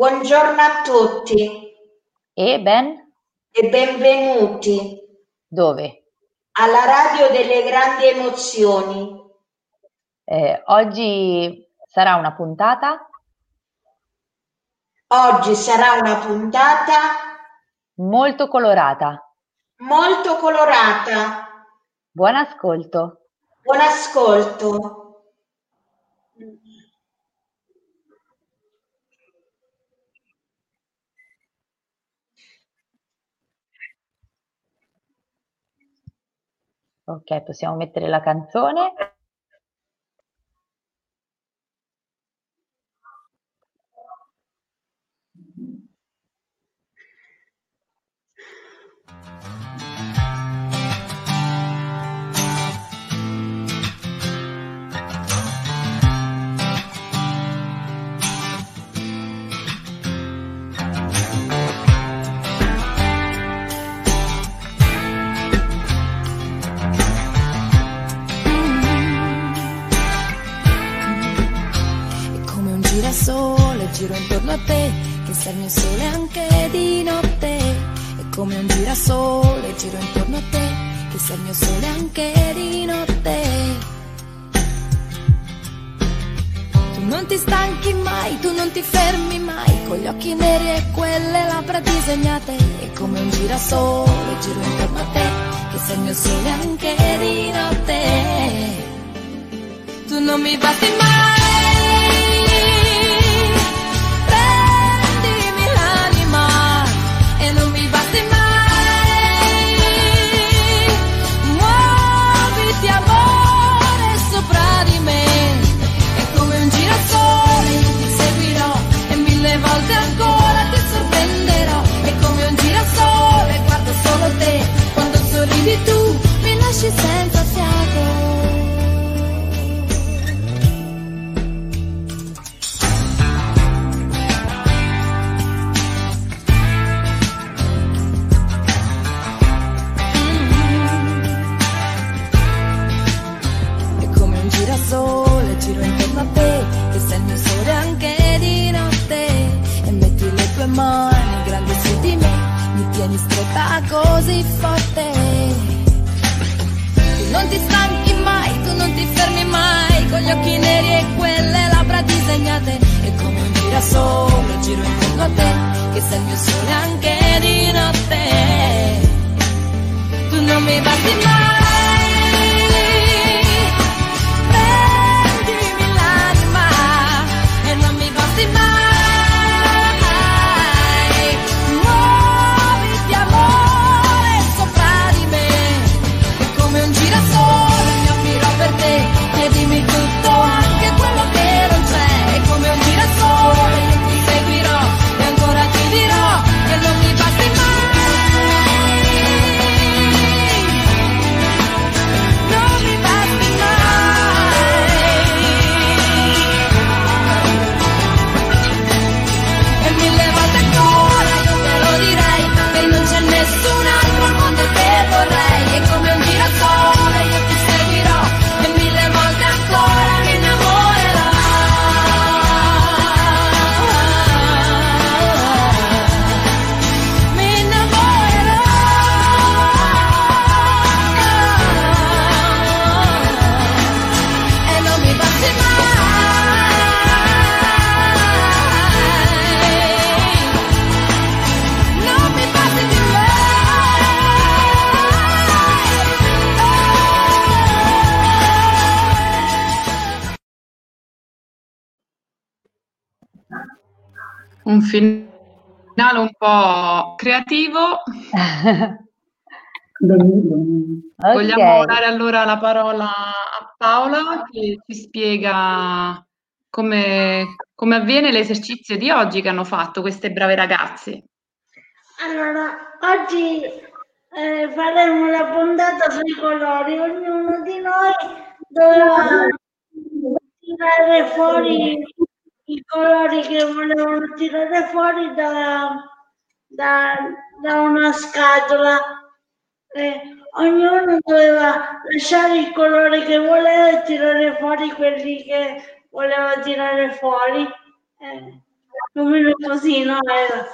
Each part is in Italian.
buongiorno a tutti e ben e benvenuti dove? alla radio delle grandi emozioni. Eh, oggi sarà una puntata Oggi sarà una puntata molto colorata. molto colorata. Buon ascolto. Buon ascolto. Ok, possiamo mettere la canzone. A te, che sei il mio sole anche di notte. È come un girasole, giro intorno a te, che sei il mio sole anche di notte. Tu non ti stanchi mai, tu non ti fermi mai, con gli occhi neri e quelle labbra disegnate. È come un girasole, giro intorno a te, che sei il mio sole anche di notte. Tu non mi basti mai, mi Un finale un po' creativo, Benissimo. Vogliamo dare allora la parola a Paola che ci spiega come, come avviene l'esercizio di oggi che hanno fatto queste brave ragazze. Allora, oggi eh, faremo la puntata sui colori. Ognuno di noi doveva tirare fuori i colori che volevano tirare fuori da, da, da una scatola. Eh, ognuno doveva lasciare il colore che voleva e tirare fuori quelli che voleva tirare fuori. Eh, più o meno così, no? Era.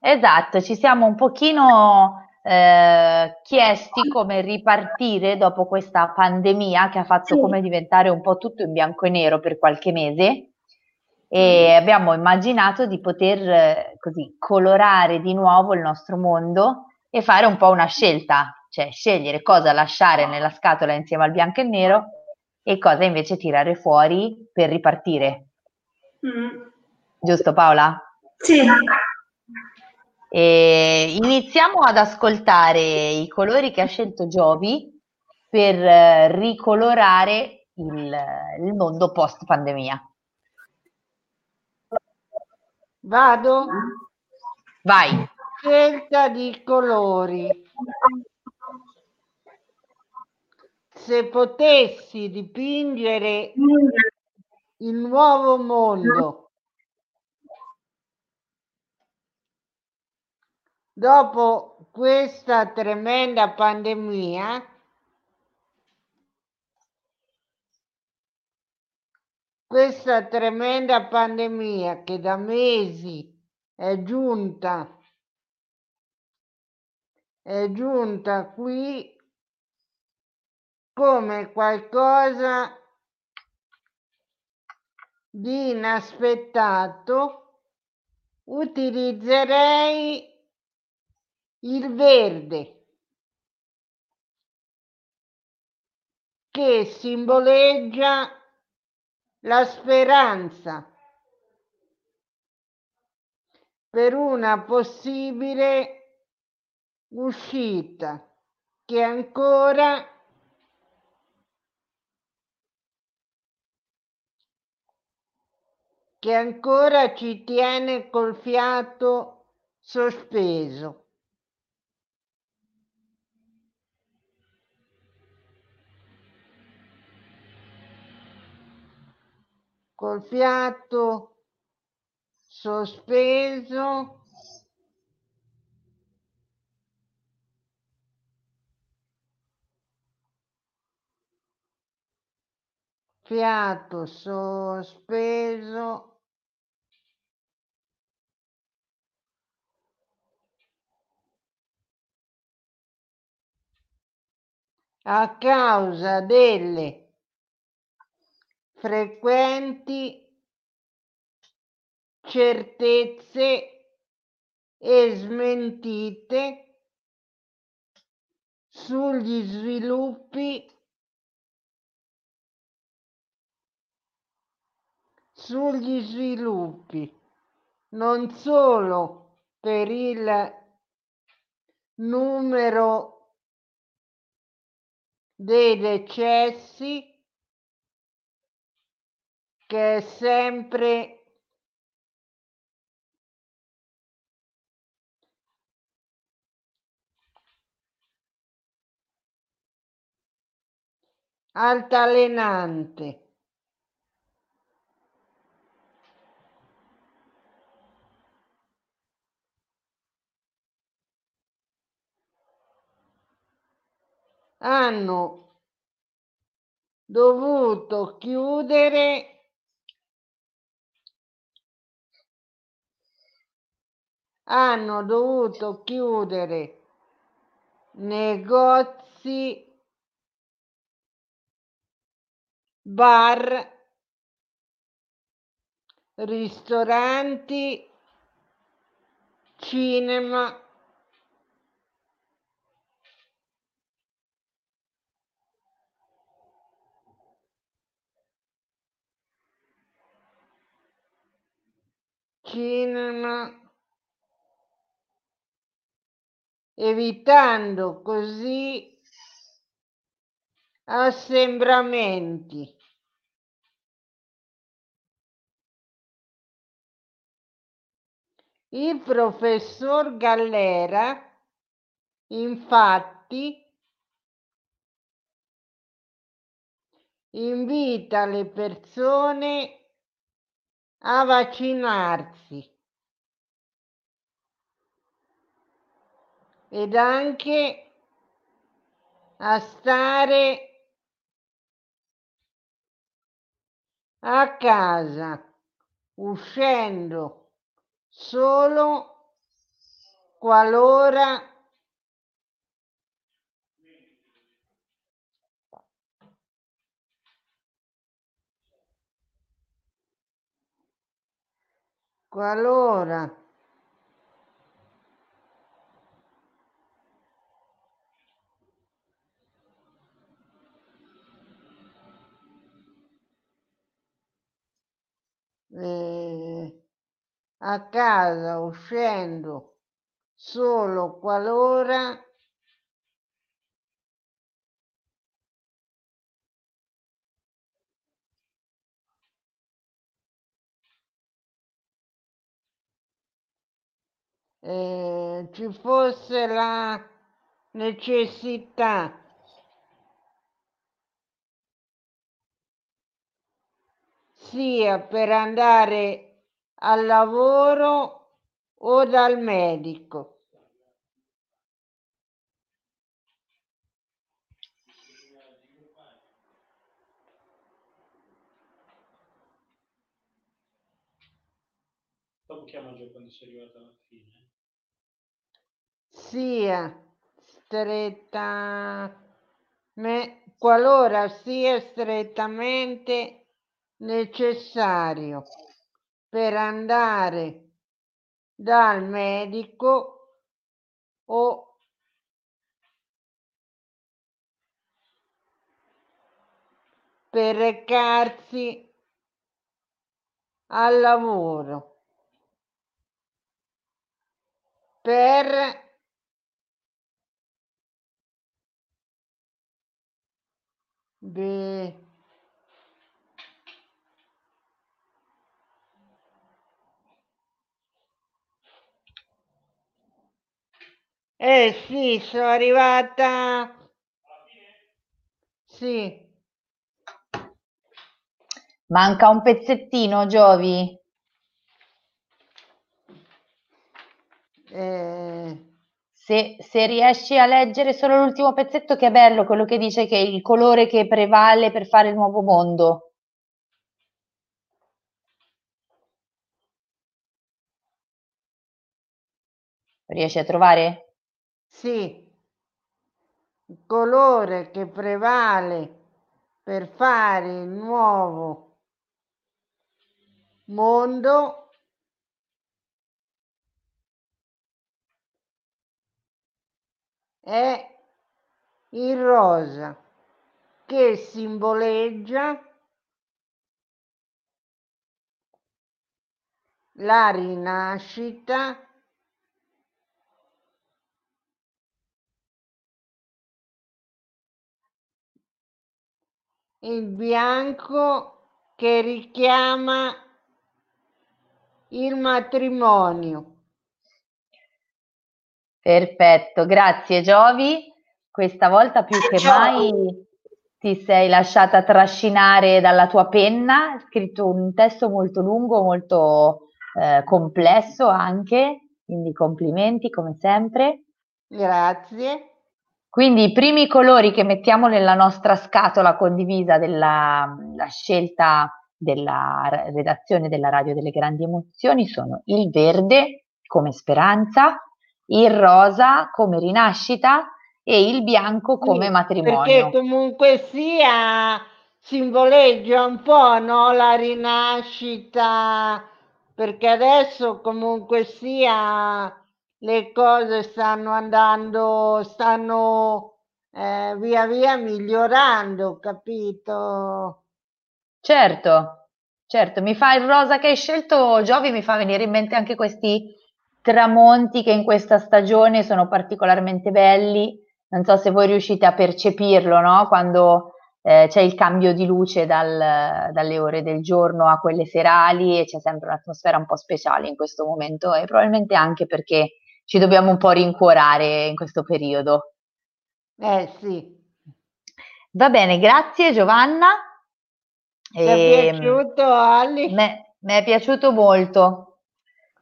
esatto, ci siamo un pochino eh, chiesti come ripartire dopo questa pandemia che ha fatto Sì. come diventare un po' tutto in bianco e nero per qualche mese e abbiamo immaginato di poter eh, così colorare di nuovo il nostro mondo e fare un po' una scelta, cioè scegliere cosa lasciare nella scatola insieme al bianco e nero e cosa invece tirare fuori per ripartire. Mm. Giusto Paola? Sì. E iniziamo ad ascoltare i colori che ha scelto Giovi per eh, ricolorare il, il mondo post pandemia. Vado? Vai. Scelta di colori. Se potessi dipingere il nuovo mondo dopo questa tremenda pandemia, questa tremenda pandemia che da mesi è giunta, è giunta qui come qualcosa di inaspettato, utilizzerei il verde che simboleggia la speranza per una possibile uscita che ancora che ancora ci tiene col fiato sospeso. Col fiato sospeso. Fiato sospeso. A causa delle frequenti certezze e smentite sugli sviluppi sugli sviluppi non solo per il numero dei decessi che è sempre altalenante. Hanno dovuto chiudere hanno dovuto chiudere negozi, bar, ristoranti, cinema. Cinema. Evitando così assembramenti. Il professor Gallera, infatti, invita le persone a vaccinarsi ed anche a stare a casa uscendo solo qualora qualora eh, a casa uscendo solo qualora eh, ci fosse la necessità sia per andare al lavoro o dal medico. Dopo chiama già quando sei arrivata alla fine. sia stretta me- qualora sia strettamente necessario per andare dal medico o per recarsi al lavoro per Beh, Eh sì, sono arrivata. Sì, Manca un pezzettino, Giovi. eh, Se, se riesci a leggere solo l'ultimo pezzetto, che è bello, quello che dice che è il colore che prevale per fare il nuovo mondo. Riesci a trovare? Sì. Il colore che prevale per fare il nuovo mondo è il rosa che simboleggia la rinascita il bianco che richiama il matrimonio. Perfetto, grazie Giovi. Questa volta più che mai ti sei lasciata trascinare dalla tua penna, hai scritto un testo molto lungo, molto eh, complesso anche, quindi complimenti come sempre. Grazie. Quindi i primi colori che mettiamo nella nostra scatola condivisa della la scelta della redazione della Radio delle Grandi Emozioni sono il verde come speranza, il rosa come rinascita e il bianco come Sì, matrimonio. Perché comunque sia simboleggia un po', no? La rinascita, perché adesso comunque sia le cose stanno andando, stanno eh, via via migliorando, capito? Certo, certo, mi fa il rosa che hai scelto, Giovi, mi fa venire in mente anche questi tramonti che in questa stagione sono particolarmente belli. Non so se voi riuscite a percepirlo, no? Quando eh, c'è il cambio di luce dal- dalle ore del giorno a quelle serali e c'è sempre un'atmosfera un po' speciale in questo momento e probabilmente anche perché ci dobbiamo un po' rincuorare in questo periodo. Eh sì. Va bene, grazie Giovanna. Ti è piaciuto Ali? Mi è piaciuto molto.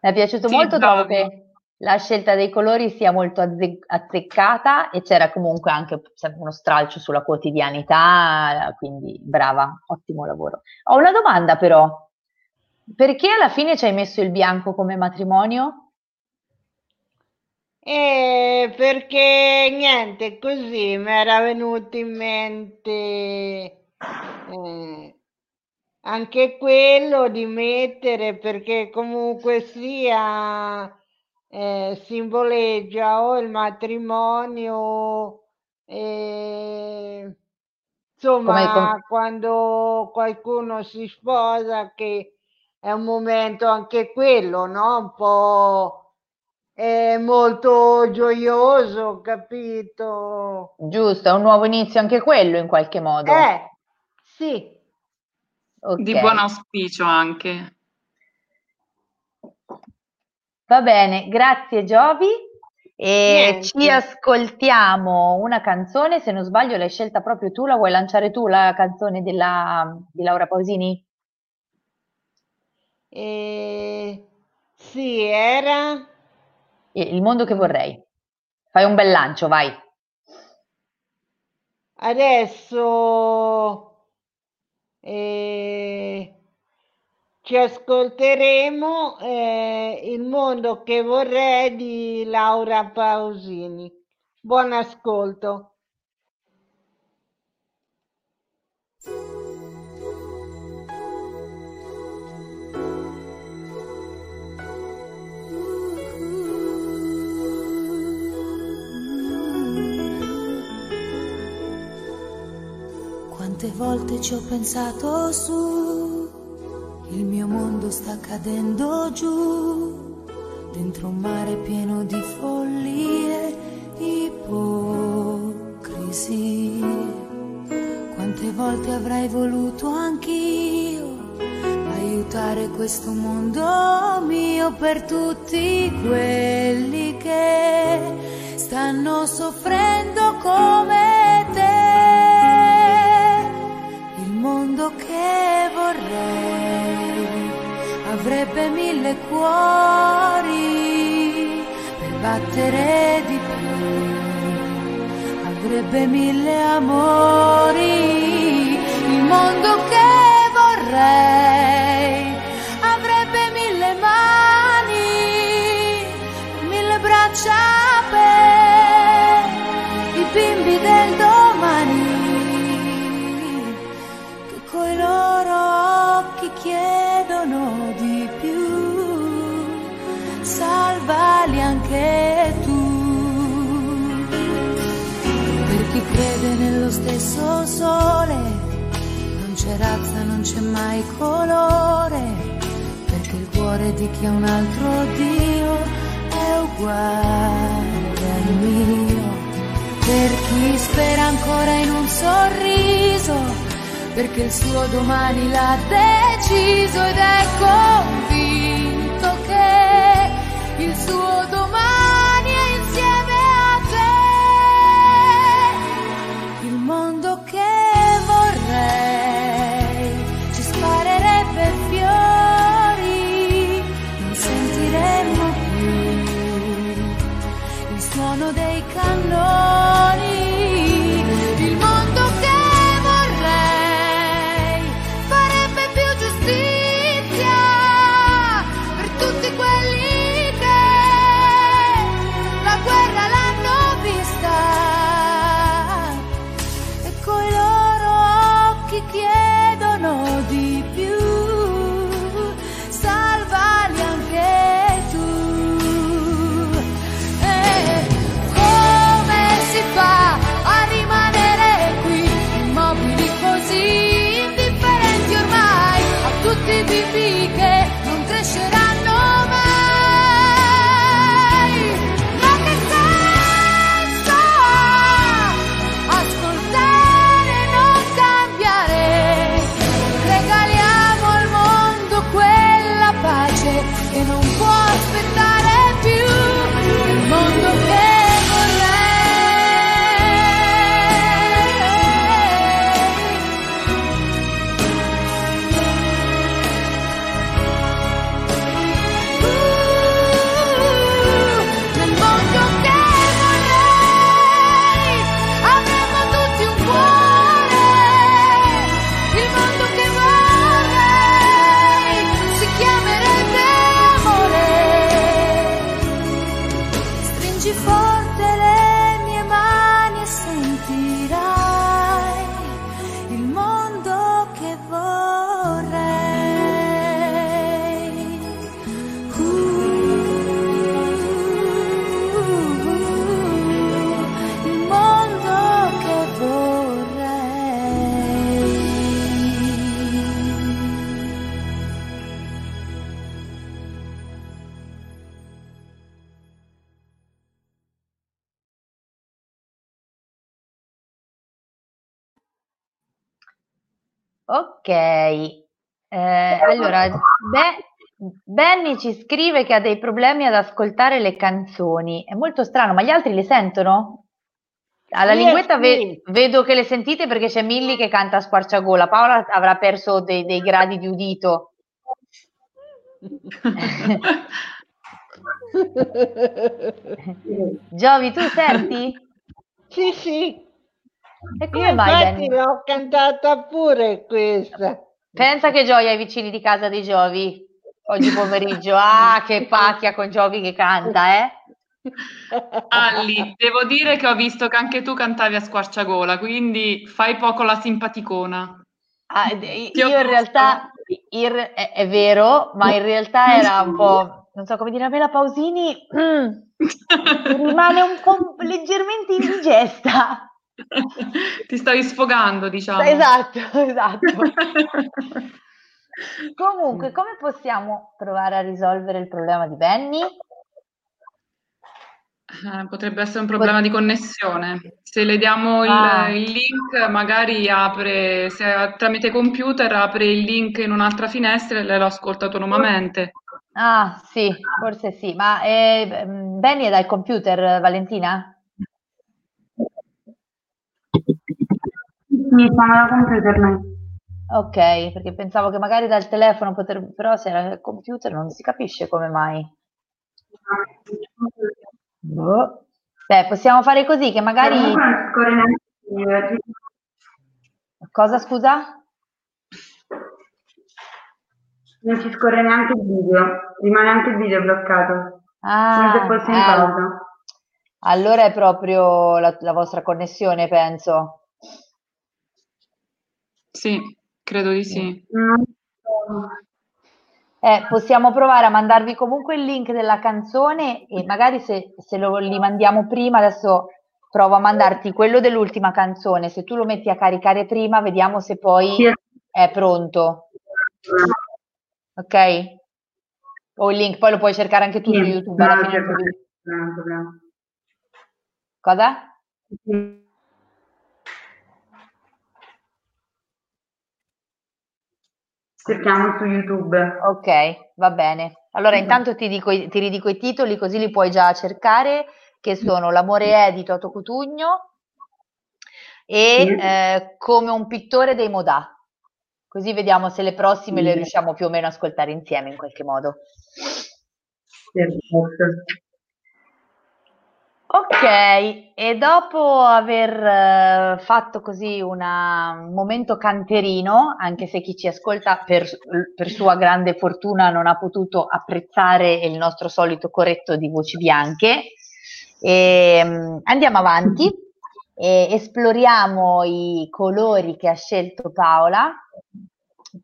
Mi è piaciuto Sì, molto, trovo che la scelta dei colori sia molto azze- azzeccata e c'era comunque anche sempre uno stralcio sulla quotidianità, quindi brava, ottimo lavoro. Ho una domanda però, perché alla fine ci hai messo il bianco come matrimonio? Eh, perché niente, così mi era venuto in mente eh, anche quello di mettere, perché comunque sia eh, simboleggia o il matrimonio, eh, insomma, quando qualcuno si sposa, che è un momento anche quello, no? Un po' è molto gioioso, capito? Giusto, è un nuovo inizio anche quello in qualche modo. Eh, sì. Di Ok. buon auspicio anche. Va bene, grazie Giovi. E Niente. ci ascoltiamo una canzone, se non sbaglio l'hai scelta proprio tu, la vuoi lanciare tu la canzone della, di Laura Pausini? Eh, sì, era Il mondo che vorrei. Fai un bel lancio, vai. adesso eh, ci ascolteremo eh, Il mondo che vorrei di Laura Pausini. Buon ascolto. Quante volte ci ho pensato su, il mio mondo sta cadendo giù, dentro un mare pieno di follie, ipocrisie. Quante volte avrei voluto anch'io aiutare questo mondo mio per tutti quelli che stanno soffrendo come mondo che vorrei. Avrebbe mille cuori per battere di più, avrebbe mille amori. Il mondo che vorrei. Avrebbe mille mani, mille braccia anche tu. Per chi crede nello stesso sole, non c'è razza, non c'è mai colore, perché il cuore di chi ha un altro Dio è uguale al mio. Per chi spera ancora in un sorriso, perché il suo domani l'ha deciso ed è convinto Ok, eh, allora, Be- Benny ci scrive che ha dei problemi ad ascoltare le canzoni. È molto strano, ma gli altri le sentono? Alla Sì, linguetta ve- vedo che le sentite perché c'è Milly che canta a squarciagola. Paola avrà perso dei, dei gradi di udito. Giovi, tu senti? Sì, sì. E Io come mai, infatti Benny? l'ho cantata pure questa. Pensa che gioia ai vicini di casa dei Giovi oggi pomeriggio. Ah, che pacchia con Giovi che canta, eh? Alli, devo dire che ho visto che anche tu cantavi a squarciagola, quindi fai poco la simpaticona. Ah, io in realtà, in è, è vero, ma in realtà era un po', non so come dire, a me la Pausini mm, rimane un po' leggermente indigesta. Ti stavi sfogando, diciamo. Esatto, esatto. Comunque, come possiamo provare a risolvere il problema di Benny? Eh, potrebbe essere un problema di connessione. Se le diamo il, Ah. il link, magari apre, se tramite computer apre il link in un'altra finestra e lei lo ascolta autonomamente. Ah, sì, forse sì, ma eh, Benny è dal computer, Valentina? Mi sono da computer noi. Ok, perché pensavo che magari dal telefono potrebbe, però se era il computer non si capisce come mai. Boh. Beh, possiamo fare così che magari... Cosa, scusa? Non ci scorre neanche il video, rimane anche il video bloccato, come se Ah, fosse in eh, pausa. allora è proprio la, la vostra connessione, penso. Sì, credo di sì. Eh, possiamo provare a mandarvi comunque il link della canzone e magari se, se lo li mandiamo prima, adesso provo a mandarti quello dell'ultima canzone, se tu lo metti a caricare prima, vediamo se poi è pronto, ok? O il link, poi lo puoi cercare anche tu su YouTube alla fine. Cosa? Cerchiamo su YouTube. Ok, va bene. Allora intanto ti, dico ti ridico i titoli così li puoi già cercare, che sono L'amore è di Toto Cutugno e Sì. eh, Come un pittore dei Modà. Così vediamo se le prossime le Sì. riusciamo più o meno a ascoltare insieme in qualche modo. Perfetto. Ok, e dopo aver eh, fatto così una- un momento canterino, anche se chi ci ascolta per, per sua grande fortuna non ha potuto apprezzare il nostro solito corretto di voci bianche, ehm, andiamo avanti e esploriamo i colori che ha scelto Paola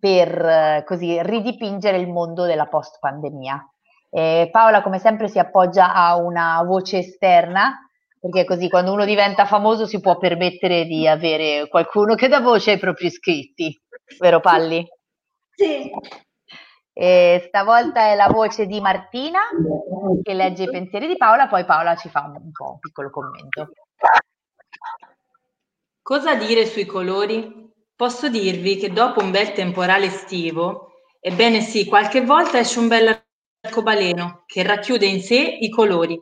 per eh, così ridipingere il mondo della post-pandemia. Eh, Paola, come sempre, si appoggia a una voce esterna, perché così quando uno diventa famoso si può permettere di avere qualcuno che dà voce ai propri iscritti, vero Palli? Sì, E stavolta è la voce di Martina che legge i pensieri di Paola, poi Paola ci fa un, un po' un piccolo commento. Cosa dire sui colori? Posso dirvi che dopo un bel temporale estivo, ebbene sì, qualche volta esce un bel arcobaleno che racchiude in sé i colori.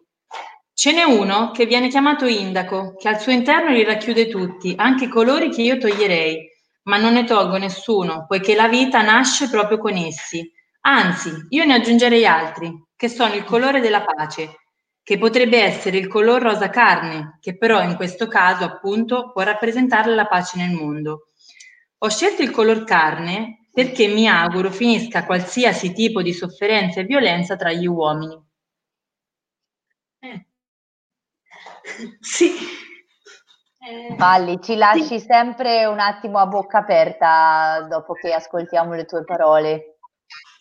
Ce n'è uno che viene chiamato indaco, che al suo interno li racchiude tutti, anche i colori che io toglierei, ma non ne tolgo nessuno, poiché la vita nasce proprio con essi. Anzi, io ne aggiungerei altri, che sono il colore della pace, che potrebbe essere il color rosa carne, che però in questo caso appunto può rappresentare la pace nel mondo. Ho scelto il color carne perché mi auguro finisca qualsiasi tipo di sofferenza e violenza tra gli uomini. Eh. Sì. Eh, Palli, ci lasci sempre un attimo a bocca aperta dopo che ascoltiamo le tue parole.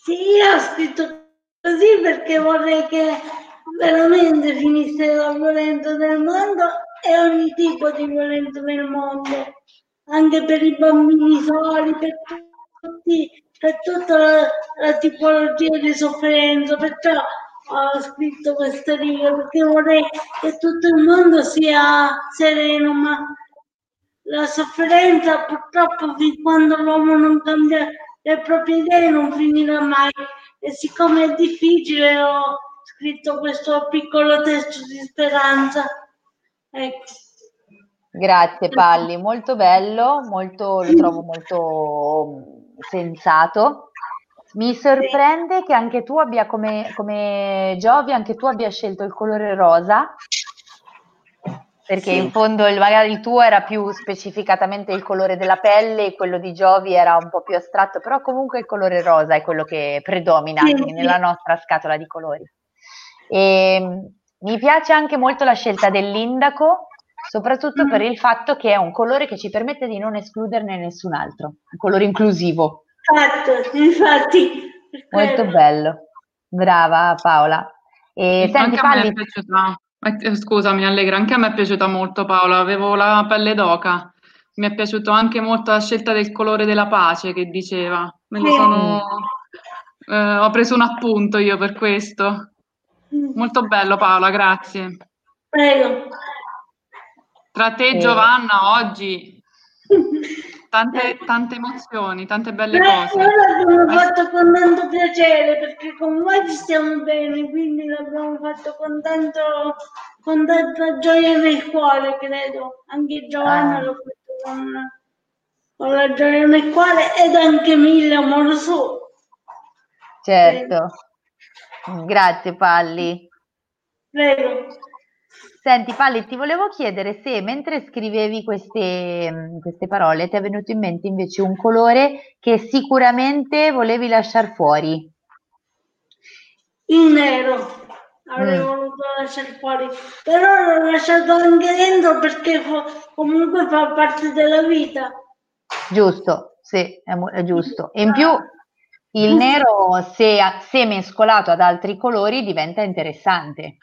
sì, io ho scritto così perché vorrei che veramente finisse la violenza nel mondo e ogni tipo di violenza nel mondo, anche per i bambini soli, per tutti, per tutta la, la tipologia di sofferenza. Perciò ho scritto queste righe perché vorrei che tutto il mondo sia sereno, ma la sofferenza purtroppo fin quando l'uomo non cambia le proprie idee non finirà mai e siccome è difficile ho scritto questo piccolo testo di speranza. Ecco. Grazie Palli, molto bello, molto, lo trovo molto sensato. Mi sorprende che anche tu abbia come, come Giovi, anche tu abbia scelto il colore rosa, perché Sì. in fondo il- magari il tuo era più specificatamente il colore della pelle e quello di Giovi era un po' più astratto, però comunque il colore rosa è quello che predomina Sì, nella nostra scatola di colori. E, mm, mi piace anche molto la scelta dell'indaco, soprattutto per il fatto che è un colore che ci permette di non escluderne nessun altro, un colore inclusivo. Esatto, infatti. Molto bello, brava Paola. E senti, Anche a me Palli, è piaciuta, scusami Allegra, anche a me è piaciuta molto Paola, avevo la pelle d'oca. Mi è piaciuto anche molto la scelta del colore della pace che diceva. Me lo sono, eh, ho preso un appunto io per questo. Molto bello Paola, grazie. Prego. Tra te e Eh. Giovanna oggi tante, tante emozioni, tante belle Beh, cose. ora l'abbiamo fatto con tanto piacere perché con voi ci stiamo bene, quindi l'abbiamo fatto con, tanto, con tanta gioia nel cuore, credo. Anche Giovanna Ah. l'ho fatto con, con la gioia nel cuore ed anche mille amore suo. certo. Grazie Palli. Prego. Senti Palli, ti volevo chiedere se mentre scrivevi queste, mm, queste parole ti è venuto in mente invece un colore che sicuramente volevi lasciare fuori. Il nero avrei Mm. voluto lasciare fuori, però l'ho lasciato anche dentro perché comunque fa parte della vita. Giusto, sì, è, è giusto. E in più il nero, se, se mescolato ad altri colori, diventa interessante,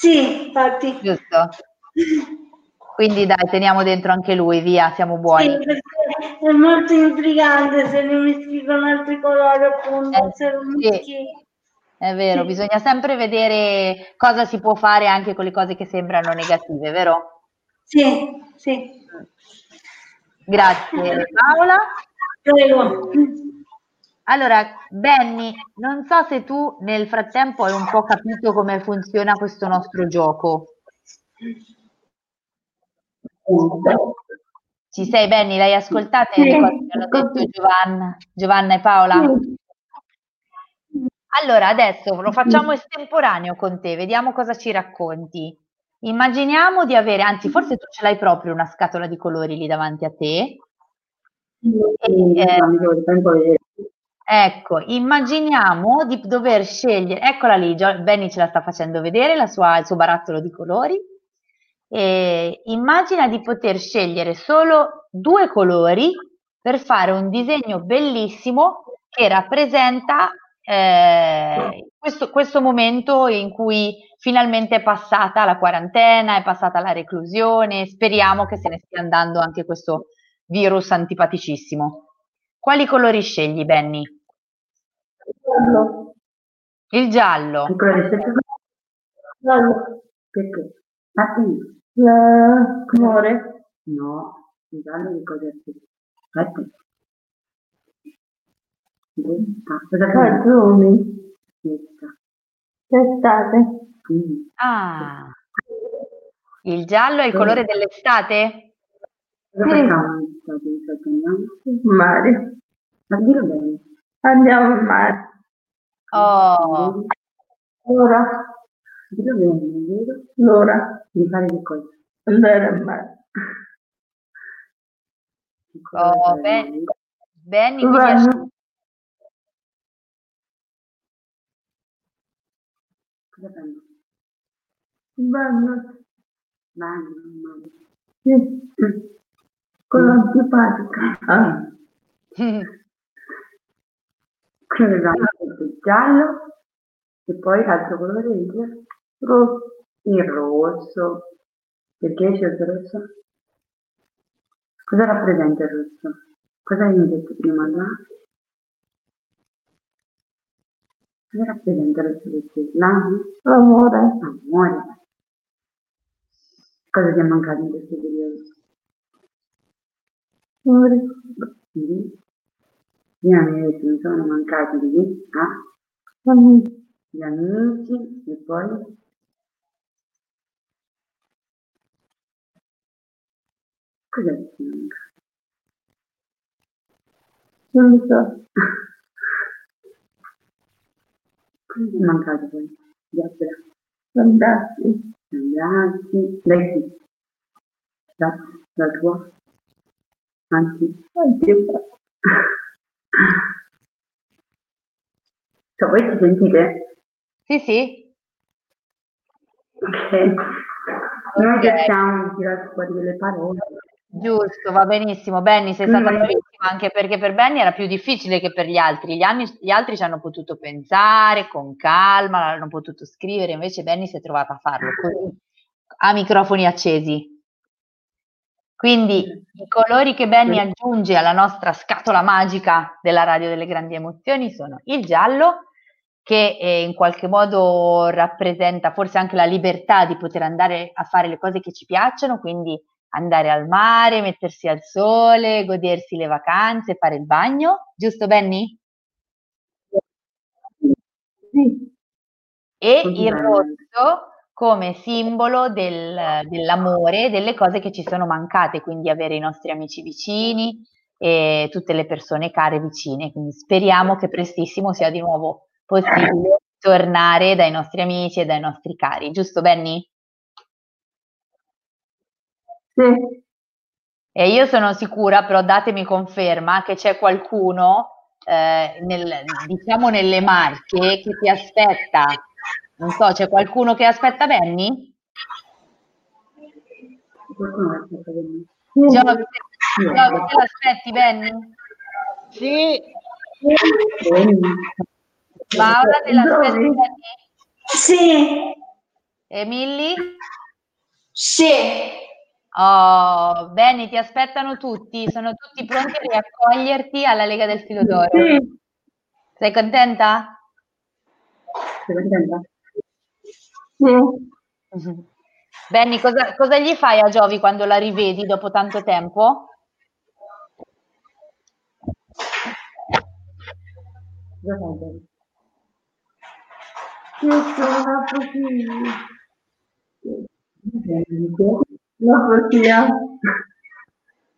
Sì, infatti. giusto? Quindi dai, teniamo dentro anche lui, via, siamo buoni. Sì, è molto intrigante se li mischi con altri colori, appunto, Eh, se lo sì. mischi. È vero, Sì. bisogna sempre vedere cosa si può fare anche con le cose che sembrano negative, vero? Sì, sì. Grazie Paola. Prego. Allora, Benny, non so se tu nel frattempo hai un po' capito come funziona questo nostro gioco. Ci sei, Benny? L'hai ascoltata Sì. le cose che hanno detto Giovanna, Giovanna e Paola? Allora, adesso lo facciamo estemporaneo con te, vediamo cosa ci racconti. Immaginiamo di avere, anzi, forse tu ce l'hai proprio una scatola di colori lì davanti a te. E, eh, Ecco, immaginiamo di dover scegliere, eccola lì, Benny ce la sta facendo vedere, sua- il suo barattolo di colori. E immagina di poter scegliere solo due colori per fare un disegno bellissimo che rappresenta eh, questo, questo momento in cui finalmente è passata la quarantena, è passata la reclusione, speriamo che se ne stia andando anche questo virus antipaticissimo. Quali colori scegli, Benny? Il giallo. Ancora rispetto giallo. Perché? Ah sì. L'amore? No, il giallo di cosa è? Aspetta. Cosa Ragioni. L'estate. Mm. Ah, il giallo è il colore dell'estate? Andiamo? Mare. Ma dillo bene. Andiamo al mare. Oh, L'ora. L'ora. Di fare che cosa? Andare al mare. Oh, fare? Ben- Benny, quindi Cosa fanno? Vanno. Vanno, vanno. Sì. Con l'antipatica. Ah. Quindi abbiamo il giallo e poi l'altro colore è il rosso. Il rosso. Perché scelto il rosso? Cosa rappresenta il rosso? Cosa hai detto prima? No? Cosa rappresenta il rosso? L'amore? L'amore. Amore. Cosa ti è mancato in questo periodo? Sì. Gli amici mi sono mancati di ah, gli amici e poi cos'è che ti manca? Non lo so. Cosa ti è mancato poi? Abbracci. Gli abbracci. Lei chi? La, la tua? Anzi, anzi. Cioè, voi ci sentite? Sì, sì. Ok. Noi Ok. cerchiamo di tirare fuori delle parole. Giusto, va benissimo. Benny, sei stata bravissima anche perché per Benny era più difficile che per gli altri. Gli, anni- gli altri ci hanno potuto pensare con calma, hanno potuto scrivere, invece Benny si è trovata a farlo così, a microfoni accesi. Quindi i colori che Benny aggiunge alla nostra scatola magica della radio delle grandi emozioni sono il giallo, che eh, in qualche modo rappresenta forse anche la libertà di poter andare a fare le cose che ci piacciono, quindi andare al mare, mettersi al sole, godersi le vacanze, fare il bagno, giusto Benny? Sì. E il rosso come simbolo del- dell'amore, delle cose che ci sono mancate, quindi avere i nostri amici vicini e tutte le persone care vicine. Quindi speriamo che prestissimo sia di nuovo possibile tornare dai nostri amici e dai nostri cari, giusto Benny? Sì. E io sono sicura, però datemi conferma, che c'è qualcuno, eh, nel- diciamo nelle Marche, che ti aspetta. Non so, c'è qualcuno che aspetta Benny? Me. te- te l'aspetti Benny? Sì, Paola, te l'aspetti? Benny? Sì, E Milly? sì, Oh, Benny, ti aspettano tutti, sono tutti pronti a riaccoglierti alla Lega del Filo d'Oro. Sì. Sei contenta? Sei contenta? Sì. Benny, cosa, cosa gli fai a Giovi quando la rivedi dopo tanto tempo? Cosa fai, Giovi? Io sono poesia. La poesia.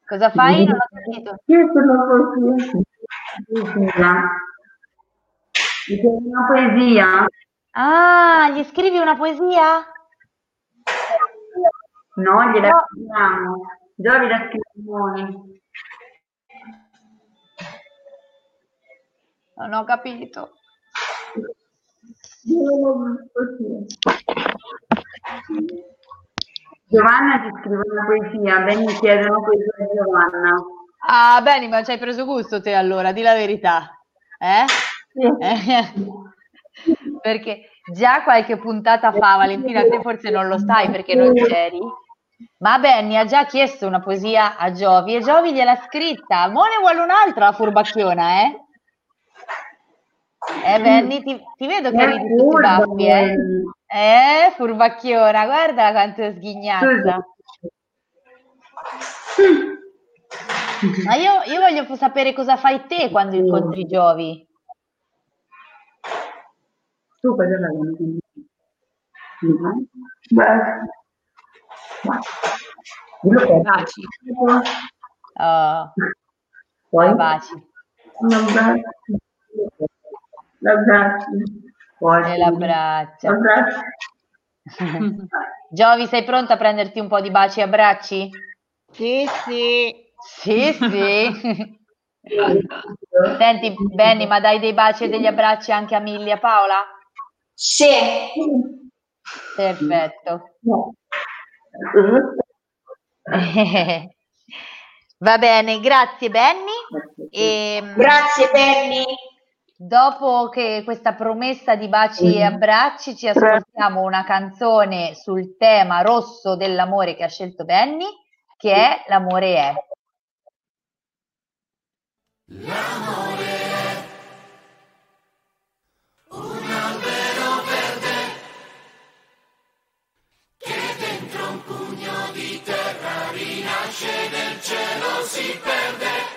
Cosa fai? Non ho sentito. Io sono chiedi una poesia? Ah, gli scrivi una poesia? No, gliela No. scriviamo. Giovi la scriviamo. Non ho capito. Giovanna ti scrive una poesia, ben mi chiedono poesia di Giovanna. Ah, Benny, ma ci hai preso gusto te allora, di la verità. Eh? Eh? Perché già qualche puntata fa, Valentina, te forse non lo sai perché non c'eri, ma Benny ha già chiesto una poesia a Giovi e Giovi gliel'ha scritta. Mo ne vuole un'altra la furbacchiona, eh? Eh, Benny, ti, ti vedo che È ridi tutti i baffi, eh? Eh, furbacchiona, guarda quanto è sghignazza. Ma io, io voglio sapere cosa fai te quando incontri Giovi. Tu cosa fai? Beh. Baci. Oh, Poi? baci. L'abbraccio. Poi. e l'abbraccio. L'abbraccio. Giovi, sei pronta a prenderti un po' di baci e abbracci? sì, sì. Sì, sì. Senti, Benny, ma dai dei baci e degli abbracci anche a Milly e a Paola? sì. Perfetto. Va bene, grazie Benny. E, Grazie Benny. Dopo che questa promessa di baci e abbracci, ci ascoltiamo una canzone sul tema rosso dell'amore che ha scelto Benny, che è L'amore è. Dentro un pugno di terra rinasce nel cielo, si perde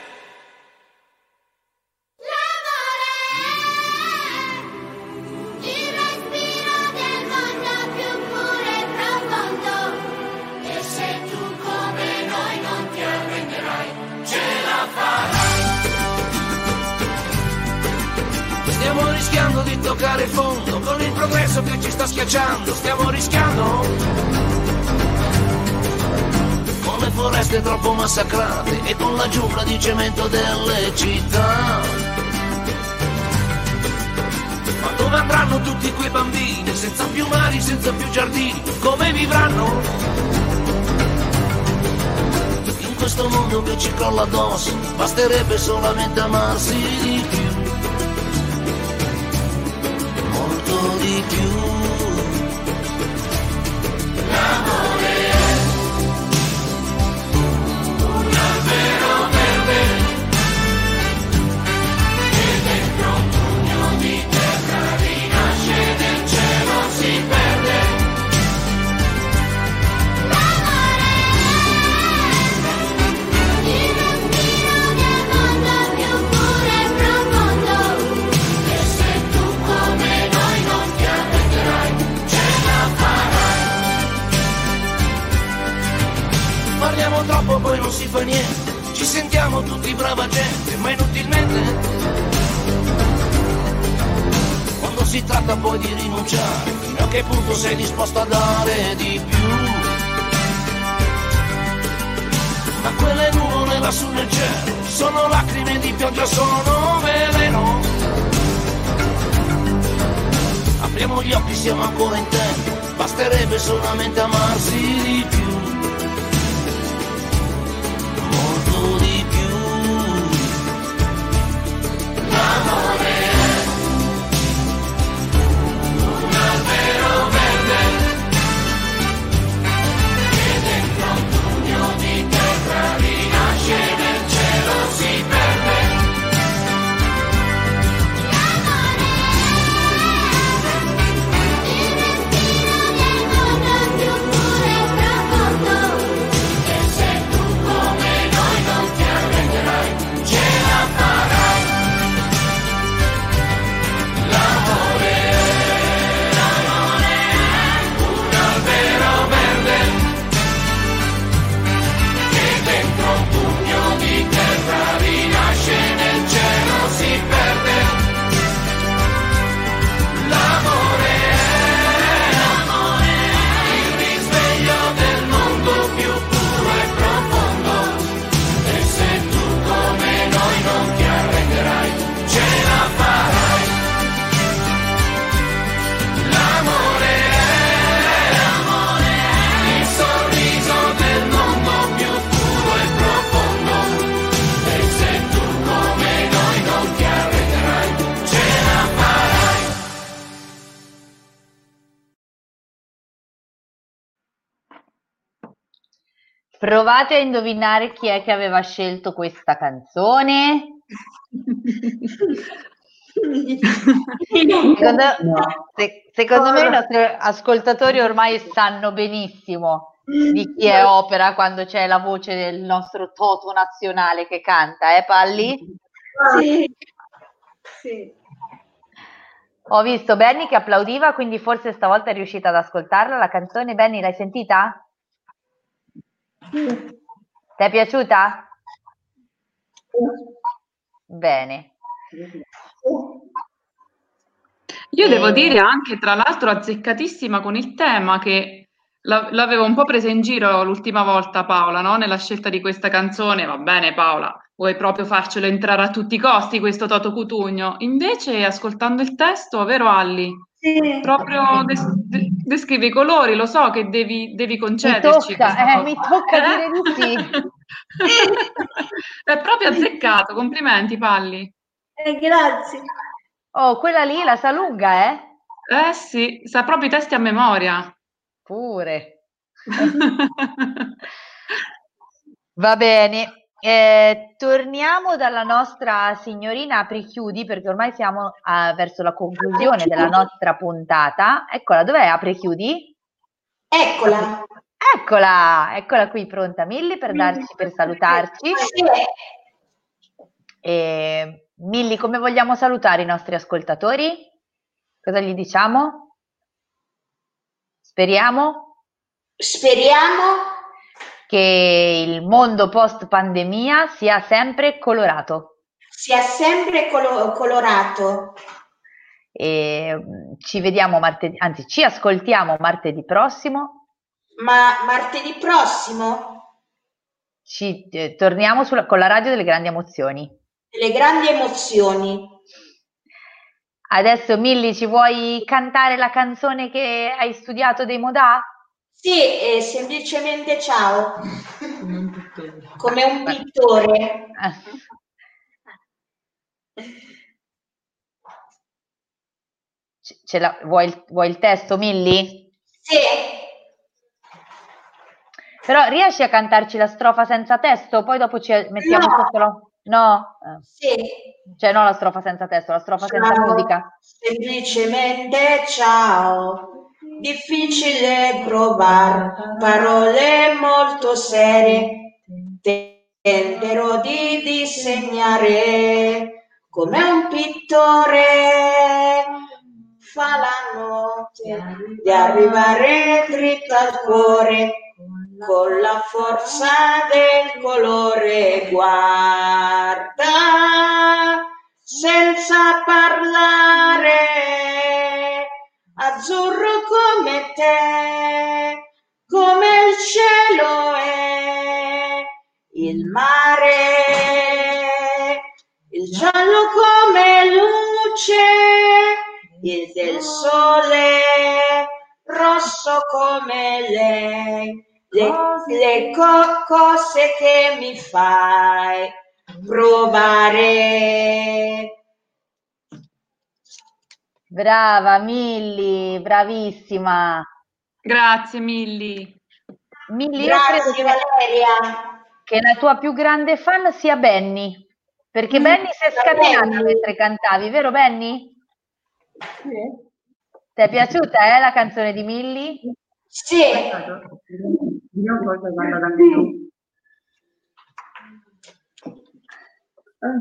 toccare fondo, con il progresso che ci sta schiacciando, stiamo rischiando. Con le foreste troppo massacrate e con la giungla di cemento delle città. Ma dove andranno tutti quei bambini, senza più mari, senza più giardini, come vivranno? In questo mondo che ci crolla addosso, basterebbe solamente amarsi di più. Molto di troppo, poi non si fa niente. Ci sentiamo tutti brava gente, ma inutilmente. Quando si tratta poi di rinunciare, fino a che punto sei disposto a dare di più? Ma quelle nuvole lassù nel cielo sono lacrime di pioggia, sono veleno. Apriamo gli occhi, siamo ancora in tempo, basterebbe solamente amarsi di più. Provate a indovinare chi è che aveva scelto questa canzone. Secondo, se- secondo me i nostri ascoltatori ormai sanno benissimo di chi è opera quando c'è la voce del nostro Toto nazionale che canta, eh Palli? Sì. Sì. Ho visto Benny che applaudiva, quindi forse stavolta è riuscita ad ascoltarla la canzone. Benny, l'hai sentita? Ti è piaciuta? Bene. Io devo Eh. dire anche, tra l'altro, azzeccatissima con il tema che la- l'avevo un po' presa in giro l'ultima volta Paola, no? Nella scelta di questa canzone. Va bene Paola, vuoi proprio farcelo entrare a tutti i costi questo Toto Cutugno? Invece, ascoltando il testo, vero Alli? Sì. Proprio des- de- descrive i colori, lo so che devi, devi Mi concederci tocca, questa eh, cosa. mi tocca Eh? dire di sì. È proprio azzeccato, complimenti Palli. Eh, grazie. Oh, quella lì la sa lunga, eh? Eh sì, sa proprio i testi a memoria. Pure. Va bene. Eh, torniamo dalla nostra signorina Apri-Chiudi perché ormai siamo ah, verso la conclusione della nostra puntata. Eccola, dov'è Apri-Chiudi? Eccola. Eccola, eccola qui pronta Milli per darci, per salutarci. E, Milli, come vogliamo salutare i nostri ascoltatori? Cosa gli diciamo? Speriamo Speriamo che il mondo post pandemia sia sempre colorato. sia sempre colo- colorato. E mm, ci vediamo martedì, anzi ci ascoltiamo martedì prossimo. Ma martedì prossimo? Ci eh, torniamo sulla- con la radio delle grandi emozioni. Le grandi emozioni. Adesso Milli, ci vuoi cantare la canzone che hai studiato dei Modà? Sì, e semplicemente ciao. Come un pittore. Ce- ce la- vuoi, il, vuoi il testo, Milli? Sì. Però riesci a cantarci la strofa senza testo? Poi dopo ci mettiamo No. sotto la... No? Eh. Sì. Cioè no la strofa senza testo, la strofa senza Ciao. musica. Semplicemente ciao. Difficile trovare parole molto serie. Tenterò di disegnare come un pittore. Fa la notte di arrivare dritto al cuore con la forza del colore. Guarda senza parlare, azzurro come te, come il cielo è, il mare, il giallo come luce, il del sole, rosso come lei, le, le co- cose che mi fai provare. Brava Milli, bravissima. Grazie Milli. Milli, Grazie, che, Valeria. che la tua più grande fan sia Benny, perché Mm, Benny si è Benny. mentre cantavi, vero Benny? Ti è piaciuta eh, la canzone di Milli? Sì. Io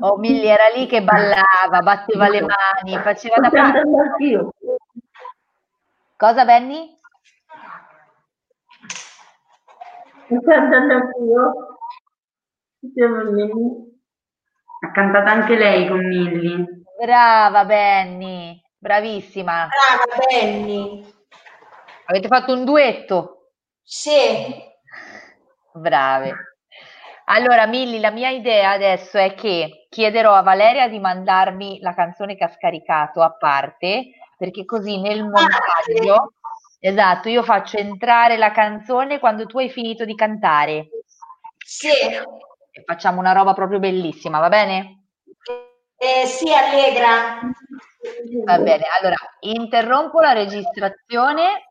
Oh, Milli era lì che ballava, batteva le mani, faceva da Sto parte. cantando anch'io. Cosa Benny? Sto cantando anch'io. Ha cantato anche lei con Milly. Brava Benny, bravissima. Brava Benny. Avete fatto un duetto? Sì. Brave. Allora, Milli, la mia idea adesso è che chiederò a Valeria di mandarmi la canzone che ha scaricato a parte, perché così nel montaggio, esatto, io faccio entrare la canzone quando tu hai finito di cantare. Sì. E facciamo una roba proprio bellissima, va bene? Eh, sì, Allegra. Va bene, allora interrompo la registrazione.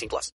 18 plus.